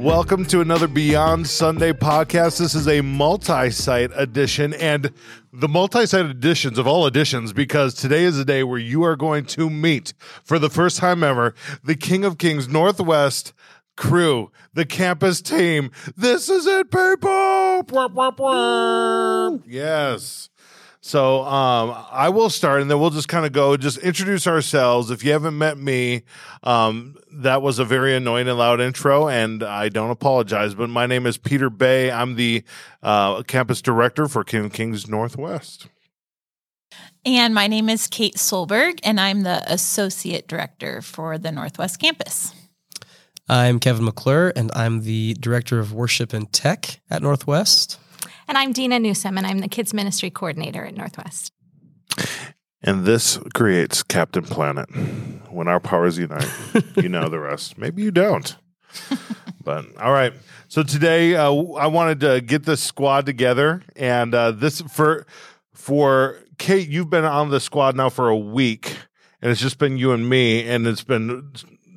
Welcome to another Beyond Sunday podcast. This is a multi site edition and the multi site editions of all editions because today is a day where you are going to meet for the first time ever the King of Kings Northwest crew, the campus team. This is it, people. Yes. So um, I will start, and then we'll just kind of go, just introduce ourselves. If you haven't met me, um, that was a very annoying and loud intro, and I don't apologize. But my name is Peter Bay. I'm the uh, campus director for King of Kings Northwest. And my name is Kate Solberg, and I'm the associate director for the Northwest campus. I'm Kevin McClure, and I'm the director of worship and tech at Northwest. And I'm Dina Newsom, and I'm the kids ministry coordinator at Northwest. And this creates Captain Planet. When our powers unite, you know the rest. Maybe you don't. but all right. So today, uh, I wanted to get this squad together, and uh, this for for Kate. You've been on the squad now for a week, and it's just been you and me, and it's been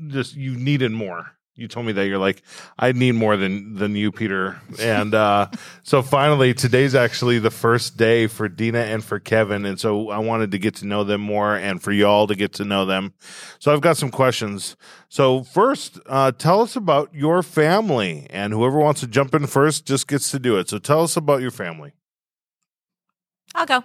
just you needed more you told me that you're like i need more than than you peter. And uh so finally today's actually the first day for dina and for kevin. And so i wanted to get to know them more and for y'all to get to know them. So i've got some questions. So first uh tell us about your family and whoever wants to jump in first just gets to do it. So tell us about your family. I'll go.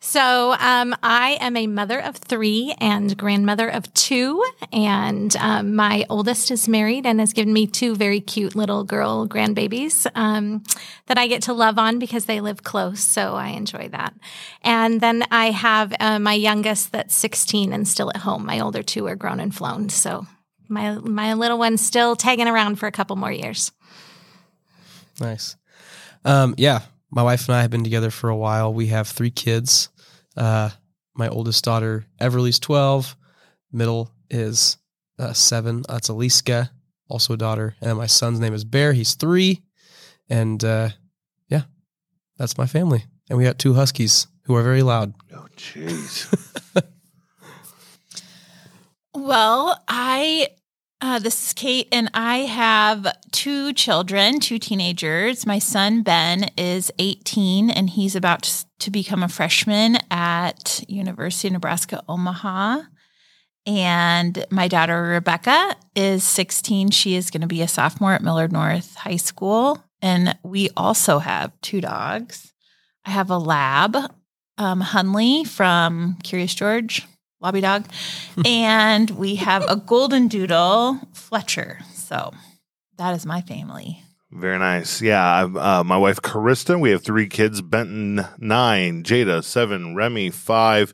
So, um, I am a mother of three and grandmother of two. And um, my oldest is married and has given me two very cute little girl grandbabies um, that I get to love on because they live close. So, I enjoy that. And then I have uh, my youngest that's 16 and still at home. My older two are grown and flown. So, my, my little one's still tagging around for a couple more years. Nice. Um, yeah, my wife and I have been together for a while. We have three kids. Uh, my oldest daughter, Everly's 12. Middle is uh, seven. That's Aliska, also a daughter. And my son's name is Bear. He's three. And uh, yeah, that's my family. And we got two huskies who are very loud. oh jeez Well, I uh, this is Kate, and I have two children, two teenagers. My son Ben is 18, and he's about to, become a freshman at University of Nebraska Omaha. And my daughter Rebecca is 16. She is going to be a sophomore at Millard North High School. And we also have two dogs. I have a lab, um, Hundley from Curious George, Lobby Dog, and we have a golden doodle, Fletcher. So that is my family. Very nice. Yeah, uh, my wife Carista. We have three kids: Benton nine, Jada seven, Remy five.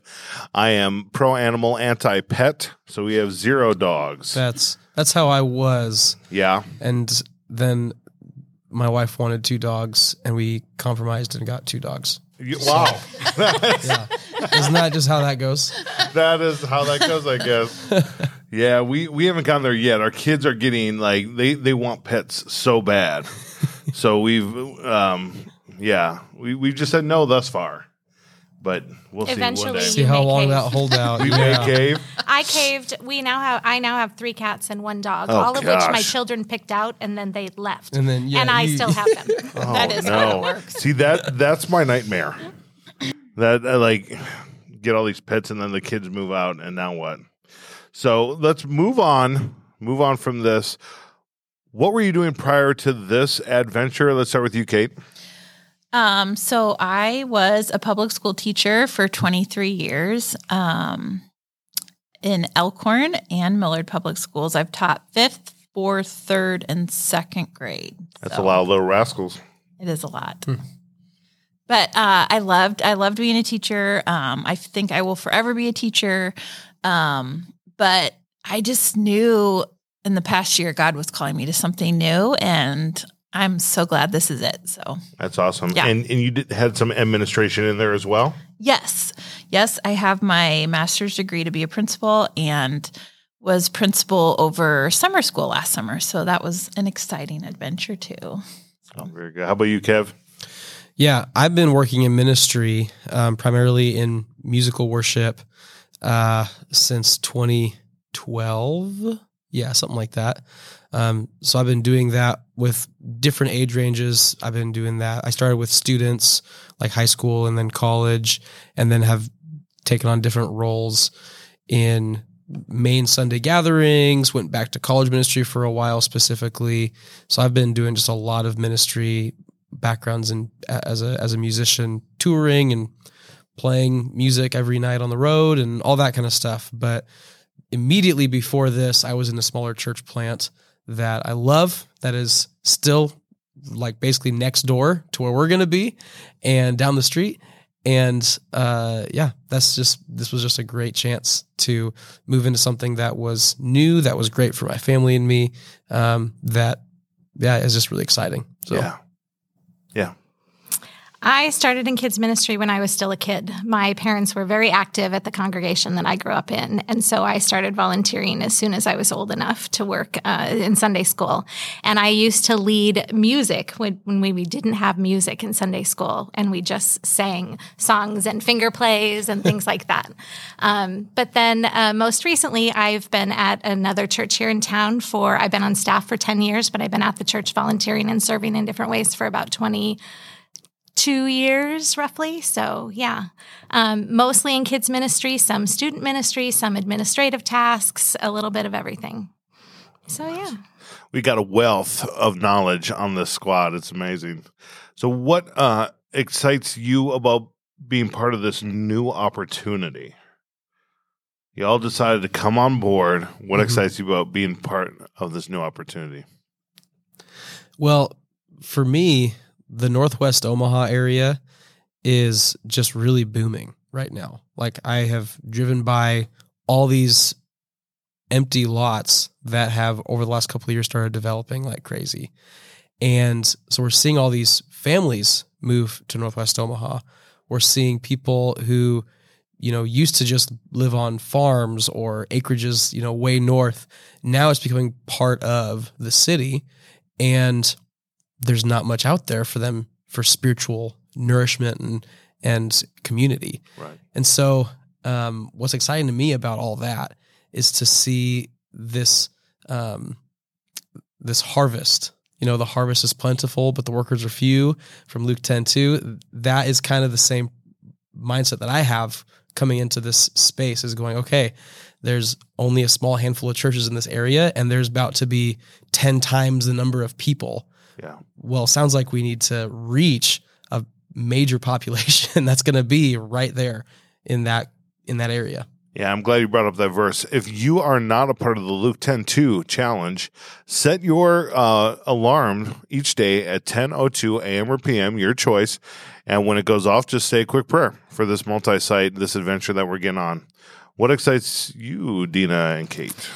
I am pro animal, anti pet, so we have zero dogs. That's that's how I was. yeah, And then my wife wanted two dogs, and we compromised and got two dogs. You- wow, Yeah. Isn't that just how that goes? that is how that goes. I guess. Yeah, we we haven't gotten there yet. Our kids are getting like they they want pets so bad, so we've um yeah we we've just said no thus far, but we'll see Eventually one day. See You how long cave. that holdout. We may cave. I caved. We now have. I now have three cats and one dog, Oh, all of which my children picked out, and then they left. And then yeah, and I you- still have them. that is Oh, how it works. See that that's my nightmare. That uh, like get all these pets and then the kids move out and now what? So let's move on. Move on from this. What were you doing prior to this adventure? Let's start with you, Kate. Um, so I was a public school teacher for 23 years um, in Elkhorn and Millard Public Schools. I've taught fifth, fourth, third, and second grade. That's So a lot of little rascals. It is a lot. But uh, I loved I loved being a teacher. Um, I think I will forever be a teacher. Um, but I just knew in the past year God was calling me to something new, and I'm so glad this is it. So That's awesome. Yeah. And and you did, had some administration in there as well. yes, yes, I have my master's degree to be a principal and was principal over summer school last summer. So that was an exciting adventure too. Oh, very good. How about you, Kev? Yeah, I've been working in ministry, um, primarily in musical worship, uh, since 2012. Yeah, something like that. Um, so I've been doing that with different age ranges. I've been doing that. I started with students like high school and then college, and then have taken on different roles in main Sunday gatherings, went back to college ministry for a while specifically. So I've been doing just a lot of ministry backgrounds and as a as a musician touring and playing music every night on the road and all that kind of stuff. But immediately before this, I was in a smaller church plant that I love that is still like basically next door to where we're going to be and down the street and uh, yeah, that's just this was just a great chance to move into something that was new, that was great for my family and me. Um, that yeah, is just really exciting. So Yeah. I started in kids ministry when I was still a kid. My parents were very active at the congregation that I grew up in, and so I started volunteering as soon as I was old enough to work uh, in Sunday school. And I used to lead music when, when we, didn't have music in Sunday school, and we just sang songs and finger plays and things like that. Um, but then uh, most recently, I've been at another church here in town for I've been on staff for ten years, but I've been at the church volunteering and serving in different ways for about twenty two years roughly. So, yeah, um, mostly in kids' ministry, some student ministry, some administrative tasks, a little bit of everything. So, yeah. We got a wealth of knowledge on this squad. It's amazing. So, what uh, excites you about being part of this new opportunity? You all decided to come on board. What Mhm. excites you about being part of this new opportunity? Well, for me, the Northwest Omaha area is just really booming right now. Like I have driven by all these empty lots that have over the last couple of years started developing like crazy. And so we're seeing all these families move to Northwest Omaha. We're seeing people who, you know, used to just live on farms or acreages, you know, way north. Now it's becoming part of the city. And there's not much out there for them for spiritual nourishment and and community. Right. And so, um, what's exciting to me about all that is to see this um, this harvest. You know, the harvest is plentiful, but the workers are few. From Luke 10 2, that is kind of the same mindset that I have coming into this space is going, okay, there's only a small handful of churches in this area, and there's about to be 10 times the number of people Yeah. well, sounds like we need to reach a major population that's going to be right there in that in that area. Yeah, I'm glad you brought up that verse. If you are not a part of the Luke 10 2 challenge, set your uh, alarm each day at 10.02 a.m. or p.m., your choice. And when it goes off, just say a quick prayer for this multi site, this adventure that we're getting on. What excites you, Dina and Kate?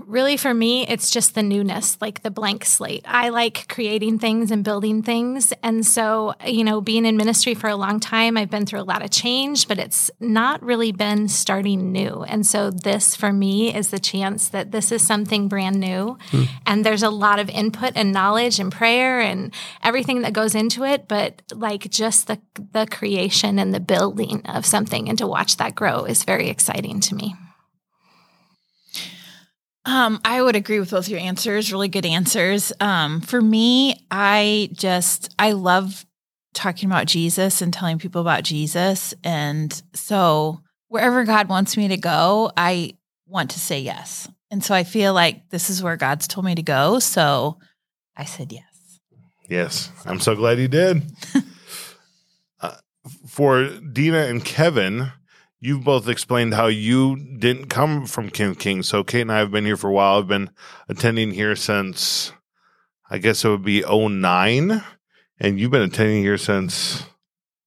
Really, for me, it's just the newness, like the blank slate. I like creating things and building things. And so, you know, being in ministry for a long time, I've been through a lot of change, but it's not really been starting new. And so, this for me is the chance that this is something brand new. Hmm. And there's a lot of input and knowledge and prayer and everything that goes into it. But like just the, the creation and the building of something and to watch that grow is very exciting to me. Um, I would agree with both your answers, really good answers. Um, for me, I just I love talking about Jesus and telling people about Jesus. And so wherever God wants me to go, I want to say yes. And so I feel like this is where God's told me to go. So I said yes. Yes, I'm so glad you did. uh, for Dina and Kevin, you've both explained how you didn't come from Kim King. So Kate and I have been here for a while. I've been attending here since, I guess it would be 09. And you've been attending here since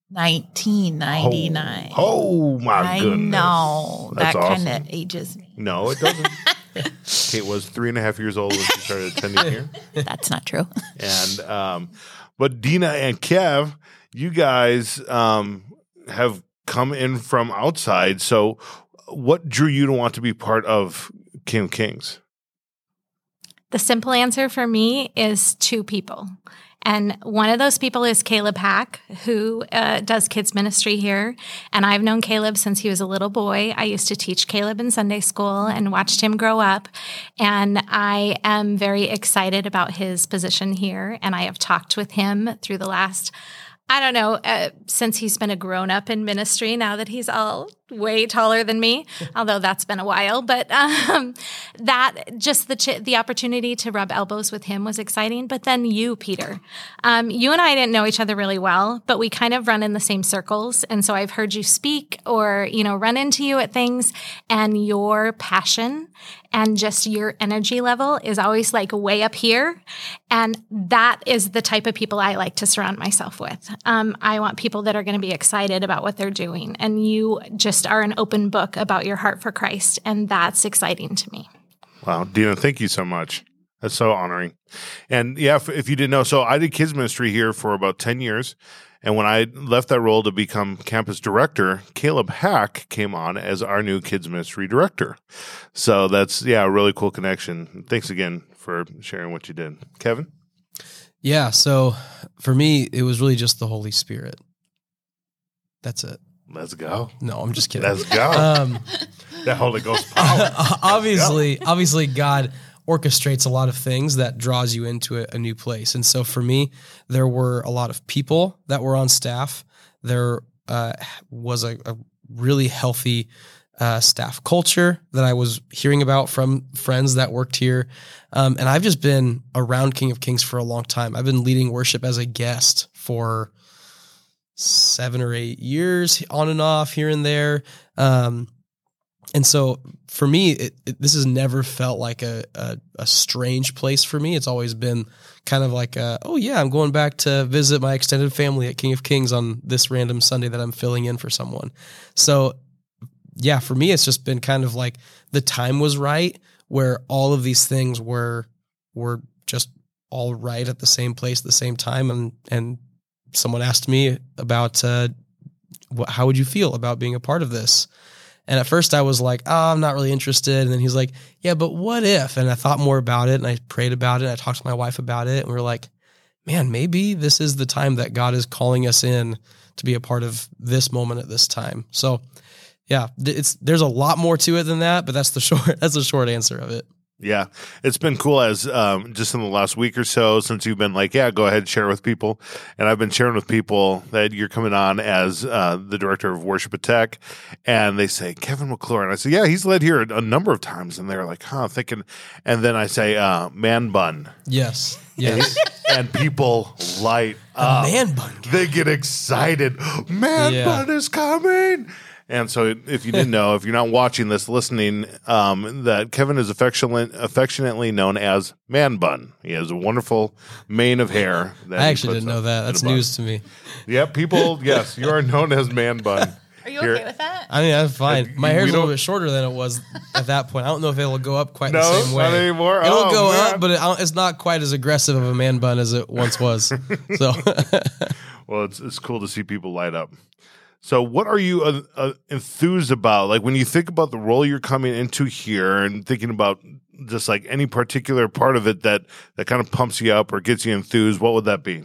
1999. Oh, my I goodness. know. That's that awesome. kind of ages me. No, it doesn't. Kate was three and a half years old when she started attending here. That's not true. And um, but Dina and Kev, you guys um, have come in from outside. So, what drew you to want to be part of of Kings? The simple answer for me is two people. And one of those people is Caleb Hack, who uh, does kids ministry here. And I've known Caleb since he was a little boy. I used to teach Caleb in Sunday school and watched him grow up. And I am very excited about his position here. And I have talked with him through the last I don't know, uh, since he's been a grown up in ministry, now that he's all way taller than me, although that's been a while. But um, that just the ch- the opportunity to rub elbows with him was exciting. But then you, Peter, um, you and I didn't know each other really well, but we kind of run in the same circles, and so I've heard you speak or you know run into you at things, and your passion and just your energy level is always like way up here. And that is the type of people I like to surround myself with. Um, I want people that are going to be excited about what they're doing. And you just are an open book about your heart for Christ. And that's exciting to me. Wow. Dina, thank you so much. That's so honoring. And yeah, if, if you didn't know, so I did kids ministry here for about 10 years. And when I left that role to become campus director, Caleb Hack came on as our new kids ministry director. So that's, yeah, a really cool connection. Thanks again for sharing what you did. Kevin? Yeah. So for me, it was really just the Holy Spirit. That's it. Let's go. No, I'm just kidding. Let's go. Um, that Holy Ghost power. obviously, obviously, God orchestrates a lot of things that draws you into a, a, new place. And so for me, there were a lot of people that were on staff. There uh, was a, a, really healthy uh, staff culture that I was hearing about from friends that worked here. Um, and I've just been around King of Kings for a long time. I've been leading worship as a guest for seven or eight years on and off here and there. Um, and so for me, it, it, this has never felt like a, a, a strange place for me. It's always been kind of like, a, oh yeah, I'm going back to visit my extended family at King of Kings on this random Sunday that I'm filling in for someone. So yeah, for me, it's just been kind of like the time was right where all of these things were were just all right at the same place at the same time, and and someone asked me about uh, what, how would you feel about being a part of this and at first I was like, oh, I'm not really interested. And then he's like, yeah, but what if? And I thought more about it and I prayed about it. and I talked to my wife about it. And we were like, man, maybe this is the time that God is calling us in to be a part of this moment at this time. So yeah, it's there's a lot more to it than that, but that's the short that's the short answer of it. Yeah, it's been cool as um, just in the last week or so since you've been like, yeah, go ahead, and share with people. And I've been sharing with people that you're coming on as uh, the director of worship at Tech, and they say Kevin McClure, and I say, yeah, he's led here a, a number of times, and they're like, huh, thinking, and then I say, uh, man bun. Yes. Yes. and people light up. Man bun. They get excited. Man yeah. bun is coming. And so, if you didn't know, if you're not watching this, listening, um, that Kevin is affectionately, affectionately known as Man Bun. He has a wonderful mane of hair. I actually didn't know that. That's news to me. Yep, people. yes, you are known as Man Bun. Are you Here. okay with that? I mean, that's fine. My hair's a little bit shorter than it was at that point. I don't know if it'll go up quite no, the same way. Not anymore. It'll oh, go man. up, but it, it's not quite as aggressive of a man bun as it once was. so, well, it's it's cool to see people light up. So, what are you uh, uh, enthused about? Like when you think about the role you're coming into here, and thinking about just like any particular part of it that that kind of pumps you up or gets you enthused. What would that be?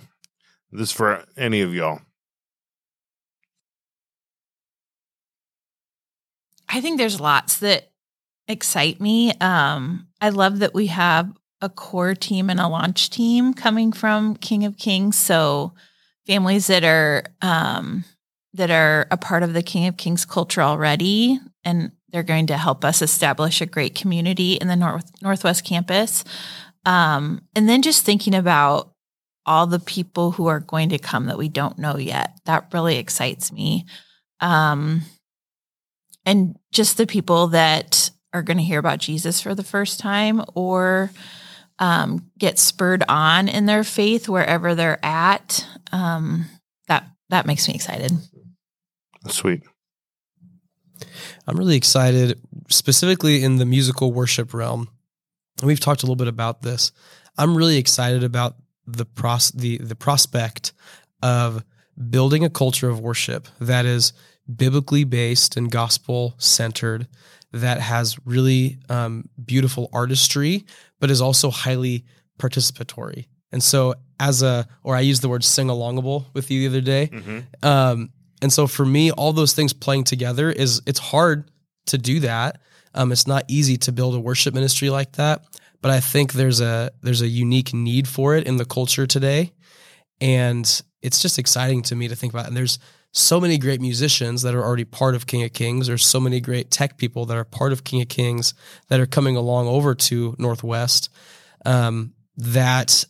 This for any of y'all. I think there's lots that excite me. Um, I love that we have a core team and a launch team coming from King of Kings. So families that are um, that are a part of the King of Kings culture already, and they're going to help us establish a great community in the North Northwest campus. Um, and then just thinking about all the people who are going to come that we don't know yet, that really excites me. Um, and just the people that are going to hear about Jesus for the first time or um, get spurred on in their faith wherever they're at. Um, that that makes me excited. Sweet. I'm really excited, specifically in the musical worship realm. We've talked a little bit about this. I'm really excited about the pros the the prospect of building a culture of worship that is biblically based and gospel centered, that has really um, beautiful artistry, but is also highly participatory. And so, as a, or I used the word sing alongable with you the other day. Mhm. Um, and so for me, all those things playing together is it's hard to do that. Um, it's not easy to build a worship ministry like that, but I think there's a there's a unique need for it in the culture today, and it's just exciting to me to think about. And there's so many great musicians that are already part of King of Kings. There's so many great tech people that are part of King of Kings that are coming along over to Northwest. Um, that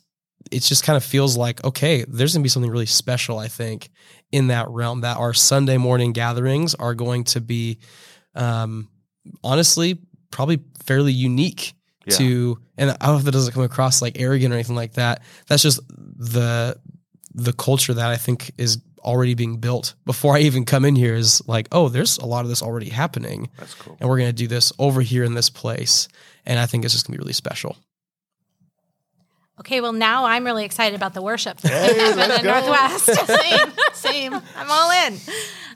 it just kind of feels like okay, there's gonna be something really special. I think in that realm that our Sunday morning gatherings are going to be, um, honestly, probably fairly unique Yeah. to. And I don't know if that doesn't come across like arrogant or anything like that. That's just the the culture that I think is already being built before I even come in here is like, oh, there's a lot of this already happening, That's cool. and we're going to do this over here in this place, and I think it's just going to be really special. Okay, well now I'm really excited about the worship Hey, in the. Northwest. Same, same. I'm all in.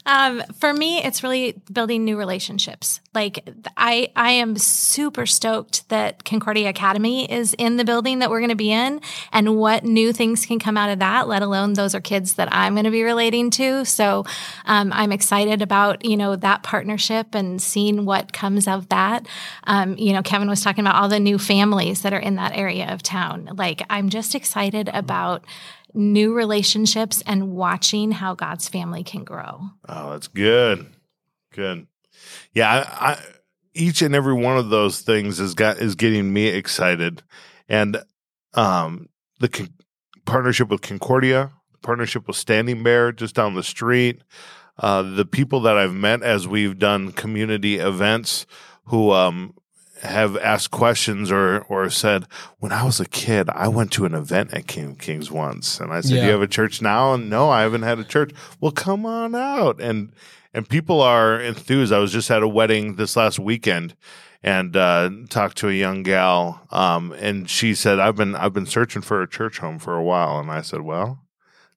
Um, for me, it's really building new relationships. Like I, I am super stoked that Concordia Academy is in the building that we're going to be in, and what new things can come out of that. Let alone those are kids that I'm going to be relating to. So um, I'm excited about you know that partnership and seeing what comes of that. Um, you know, Kevin was talking about all the new families that are in that area of town. Like I'm just excited about new relationships and watching how God's family can grow. Oh, that's good. Good. Yeah, I, I, each and every one of those things is got is getting me excited, and um, the con- partnership with Concordia, partnership with Standing Bear just down the street, uh, the people that I've met as we've done community events who um, have asked questions or or said, when I was a kid, I went to an event at King of Kings once, and I said, Yeah. "Do you have a church now?" And no, I haven't had a church. Well, come on out, and and people are enthused. I was just at a wedding this last weekend. And uh, talked to a young gal, um, and she said, "I've been I've been searching for a church home for a while." And I said, "Well,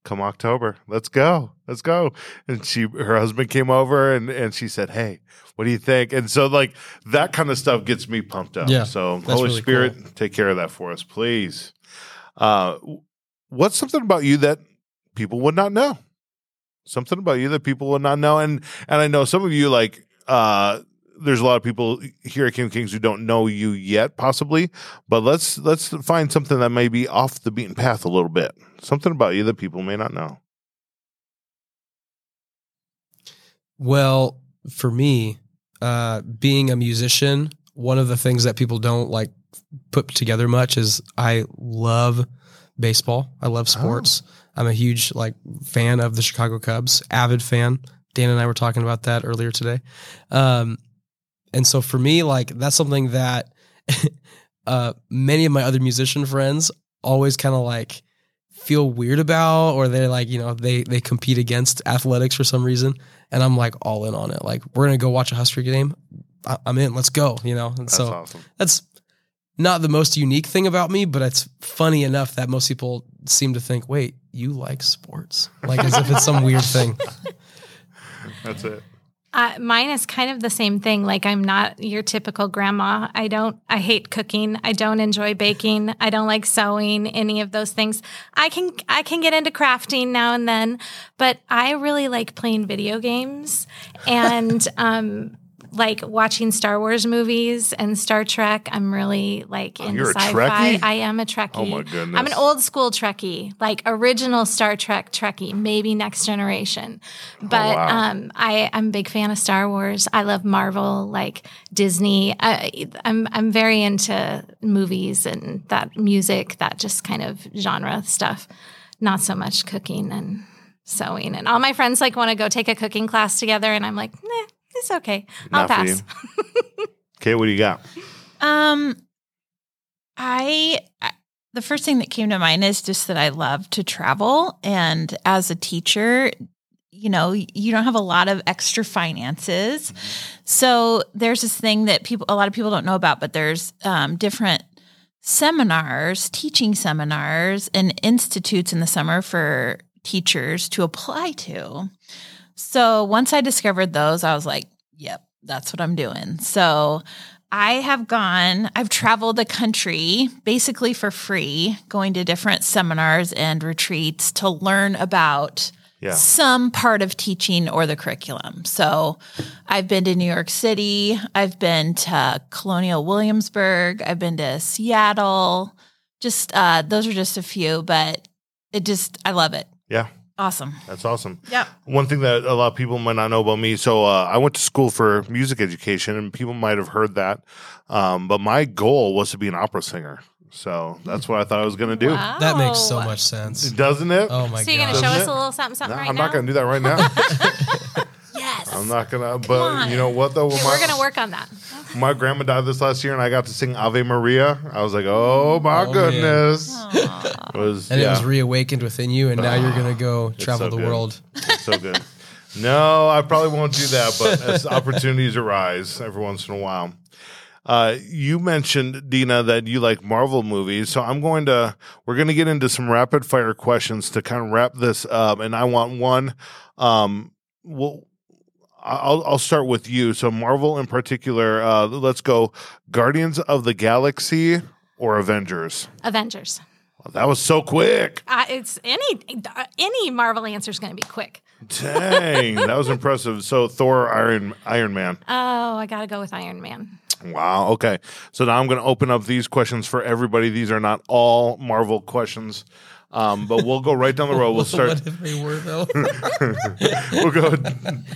come October, let's go, let's go." And she, her husband came over, and and she said, "Hey, what do you think?" And so like that kind of stuff gets me pumped up. Yeah, So Holy really Spirit, take care of that for us, please. Uh, what's something about you that people would not know? Something about you that people would not know, and and I know some of you like. uh there's a lot of people here at King Kings who don't know you yet, possibly. But let's let's find something that may be off the beaten path a little bit. Something about you that people may not know. Well, for me, uh, being a musician, one of the things that people don't like put together much is I love baseball. I love sports. I'm a huge like fan of the Chicago Cubs, avid fan. Dan and I were talking about that earlier today. Um, and so for me, like that's something that uh, many of my other musician friends always kind of like feel weird about, or they're like, you know, they they compete against athletics for some reason, and I'm like all in on it. Like we're gonna go watch a Husker game. I- I'm in. Let's go. You know, and That's so awesome. that's not the most unique thing about me, but it's funny enough that most people seem to think, wait, you like sports? Like as if it's some weird thing. That's it. Uh, mine is kind of the same thing. Like I'm not your typical grandma. I don't. I hate cooking. I don't enjoy baking. I don't like sewing. Any of those things. I can. I can get into crafting now and then, but I really like playing video games and um, like watching Star Wars movies and Star Trek. I'm really like into you're sci-fi. Trekkie? I am a Trekkie. Oh my goodness. I'm an old school Trekkie, like original Star Trek Trekkie, maybe Next Generation. But Oh, wow. um, I, I'm a big fan of Star Wars. I love Marvel, like Disney. I, I'm I'm very into movies and that music, that just kind of genre stuff. Not so much cooking and sewing. And all my friends like want to go take a cooking class together, and I'm like, nah, it's okay. I'll Not for pass. Okay, what do you got? Um, I, I the first thing that came to mind is just that I love to travel, and as a teacher, you know, you don't have a lot of extra finances, so there's this thing that people, a lot of people don't know about, but there's um, different seminars, teaching seminars, and institutes in the summer for teachers to apply to. So once I discovered those, I was like, yep, that's what I'm doing. So I have gone, I've traveled the country basically for free, going to different seminars and retreats to learn about Yeah. some part of teaching or the curriculum. So I've been to New York City, I've been to Colonial Williamsburg, I've been to Seattle. Just uh, those are just a few, but it just, I love it. Yeah. Awesome. That's awesome. Yeah. One thing that a lot of people might not know about me, so uh, I went to school for music education, and people might have heard that. Um, but my goal was to be an opera singer, so that's what I thought I was going to do. Wow. That makes so much sense. Doesn't it? Oh my god. So you're going to show Doesn't us a little something, something No, right I'm now? not going to do that right now. Yes. I'm not going to. But on. you know what though? Okay, my, we're going to work on that. My grandma died this last year, and I got to sing Ave Maria. I was like, oh my Oh, man. goodness! It was and yeah. it was reawakened within you, and now you're gonna go travel so the good. world. so good. No, I probably won't do that, but as opportunities arise every once in a while. Uh, you mentioned Dina that you like Marvel movies, so I'm going to we're going to get into some rapid fire questions to kind of wrap this up, and I want one. Um, well, I'll I'll start with you. So Marvel in particular. Uh, let's go Guardians of the Galaxy or Avengers. Avengers. That was so quick. Uh, it's any any Marvel answer is going to be quick. Dang, that was impressive. So Thor, Iron Iron Man. Oh, I got to go with Iron Man. Wow. Okay. So now I'm going to open up these questions for everybody. These are not all Marvel questions, um, but we'll go right down the road. We'll start. what if they were though? We'll go.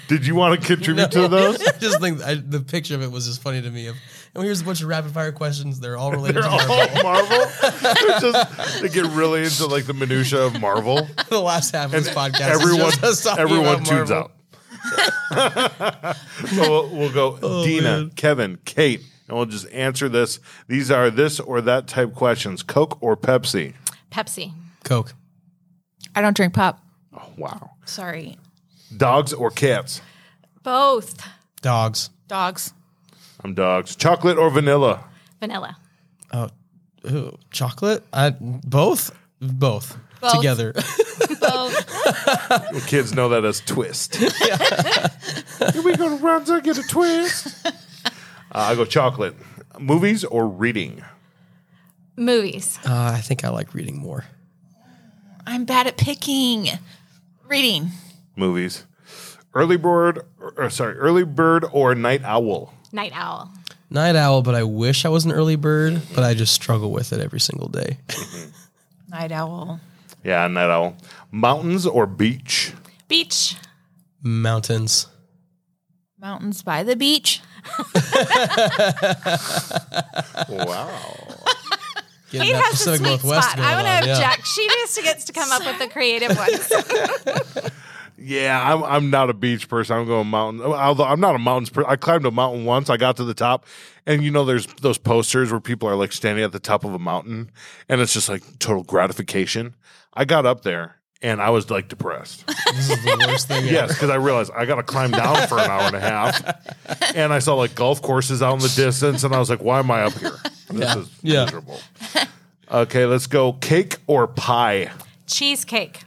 Did you want to contribute to those? I just think I, the picture of it was just funny to me. Of, and here's a bunch of rapid fire questions. They're all related They're to all Marvel. Marvel. They're just they get really into like the minutia of Marvel. the last half of this podcast. is Everyone, just us everyone about tunes Marvel. out. so we'll, we'll go Oh, Dina, Kevin, Kate, and we'll just answer this. These are this or that type questions: Coke or Pepsi. Pepsi. Coke. I don't drink pop. Oh, wow. Sorry. Dogs or cats? Both. Dogs. Dogs. I'm dogs. Chocolate or vanilla? Vanilla. Oh, ooh, chocolate. I both. Both. Both. Together. Both. Kids know that as twist. Here we go to run to get a twist. Uh, I go chocolate. Movies or reading? Movies. uh, I think I like reading more. I'm bad at picking. Reading. Movies. Early bird, or, or sorry, early bird or night owl? Night owl. Night owl, but I wish I was an early bird, but I just struggle with it every single day. Mm-hmm. Night owl. Yeah, night owl. Mountains or beach? Beach. Mountains. Mountains by the beach. Wow. Getting Kate that has the Pacific sweet Northwest spot. I want to on, yeah. object. She just gets to come up with the creative ones. Yeah, I'm I'm not a beach person. I'm going mountain. Although I'm not a mountains person. I climbed a mountain once. I got to the top, and you know, there's those posters where people are like standing at the top of a mountain, and it's just like total gratification. I got up there, and I was like depressed. This is the worst thing. yes, because I realized I got to climb down for an hour and a half, and I saw like golf courses out in the distance, and I was like, why am I up here? This Yeah. is Yeah. miserable. Okay, let's go. Cake or pie? Cheesecake.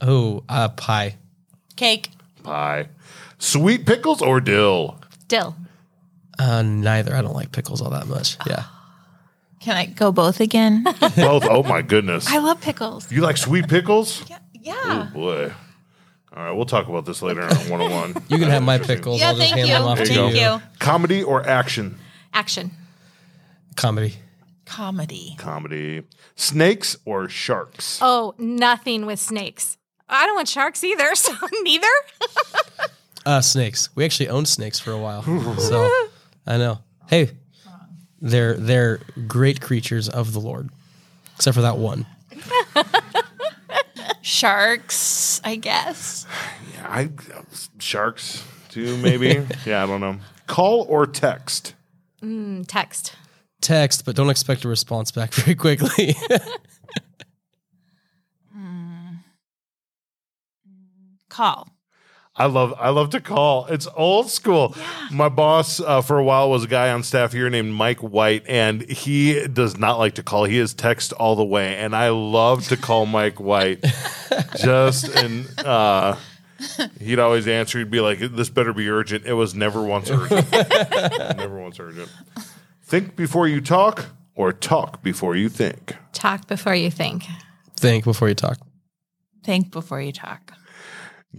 Oh, uh, pie. Cake. Pie. Sweet pickles or dill? Dill. Uh, neither. I don't like pickles all that much. Yeah. Can I go both again? Both. Oh my goodness. I love pickles. You like sweet pickles? Yeah. yeah. Oh boy. All right, we'll talk about this later on 101. You can have my pickles. Yeah, I'll just thank hand you. them off There to you Thank you. Comedy or action? Action. Comedy. Comedy. Comedy. Snakes or sharks? Oh, nothing with snakes. I don't want sharks either, so neither. Uh, snakes. We actually owned snakes for a while. so I know. Hey, they're they're great creatures of the Lord, except for that one. Sharks, I guess. I sharks too, maybe. yeah, I don't know. Call or text? Mm, Text. Text, but don't expect a response back very quickly. Call. I love I love to call. It's old school. My boss uh, for a while was a guy on staff here named Mike White, and he does not like to call. He is text all the way, and I love to call Mike White. Just and uh, he'd always answer. He'd be like, "This better be urgent." It was never once urgent. never once urgent. Think before you talk or talk before you think? Talk before you think. Think before you talk. Think before you talk.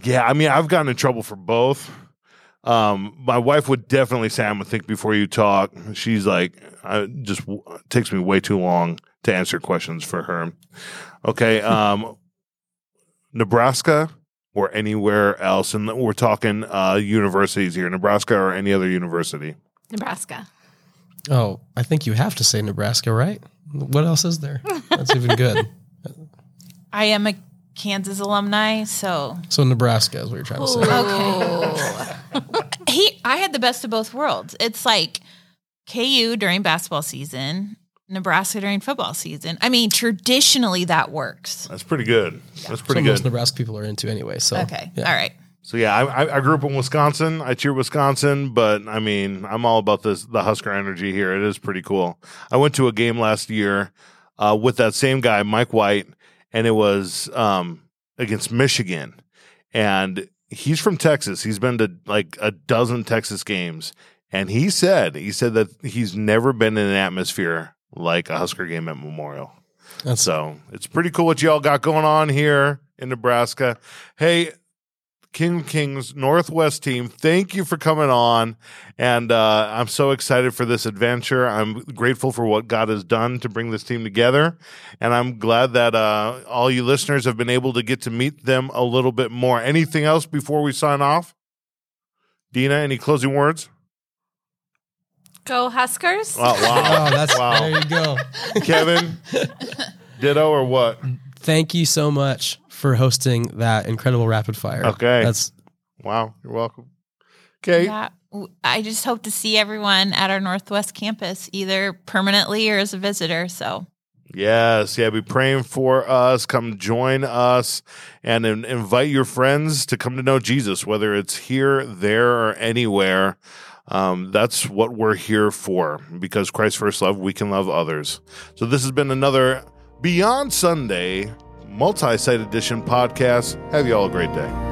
Yeah, I mean, I've gotten in trouble for both. Um, my wife would definitely say, "I'm gonna think before you talk." She's like, I just w- takes me way too long to answer questions for her. Okay, um, Nebraska or anywhere else, and we're talking uh, universities here, Nebraska or any other university. Nebraska. Oh, I think you have to say Nebraska, right? What else is there? That's even good. I am a Kansas alumni, so So Nebraska is what you're trying to say. okay. he, I had the best of both worlds. It's like KU during basketball season, Nebraska during football season. I mean, traditionally that works. That's pretty good. That's pretty so most good. Nebraska people are into anyway. So Okay, yeah. all right. So yeah, I, I- I grew up in Wisconsin. I cheer Wisconsin, but I mean, I'm all about this the Husker energy here. It is pretty cool. I went to a game last year uh, with that same guy, Mike White, and it was um, against Michigan. And he's from Texas. He's been to like a dozen Texas games, and he said he said that he's never been in an atmosphere like a Husker game at Memorial. That's So it's pretty cool what y'all got going on here in Nebraska. Hey, King Kings Northwest team, thank you for coming on. And uh, I'm so excited for this adventure. I'm grateful for what God has done to bring this team together. And I'm glad that uh, all you listeners have been able to get to meet them a little bit more. Anything else before we sign off? Dina, any closing words? Go Huskers. Wow. wow, that's Wow. there you go. Kevin, ditto or what? Thank you so much for hosting that incredible rapid fire. Okay. That's Wow. You're welcome. Okay. Yeah. w- I just hope to see everyone at our Northwest campus, either permanently or as a visitor. So Yes, yeah, be praying for us. Come join us and in- invite your friends to come to know Jesus, whether it's here, there, or anywhere. Um, that's what we're here for because Christ first love, we can love others. So, this has been another Beyond Sunday multi site edition podcast. Have you all a great day.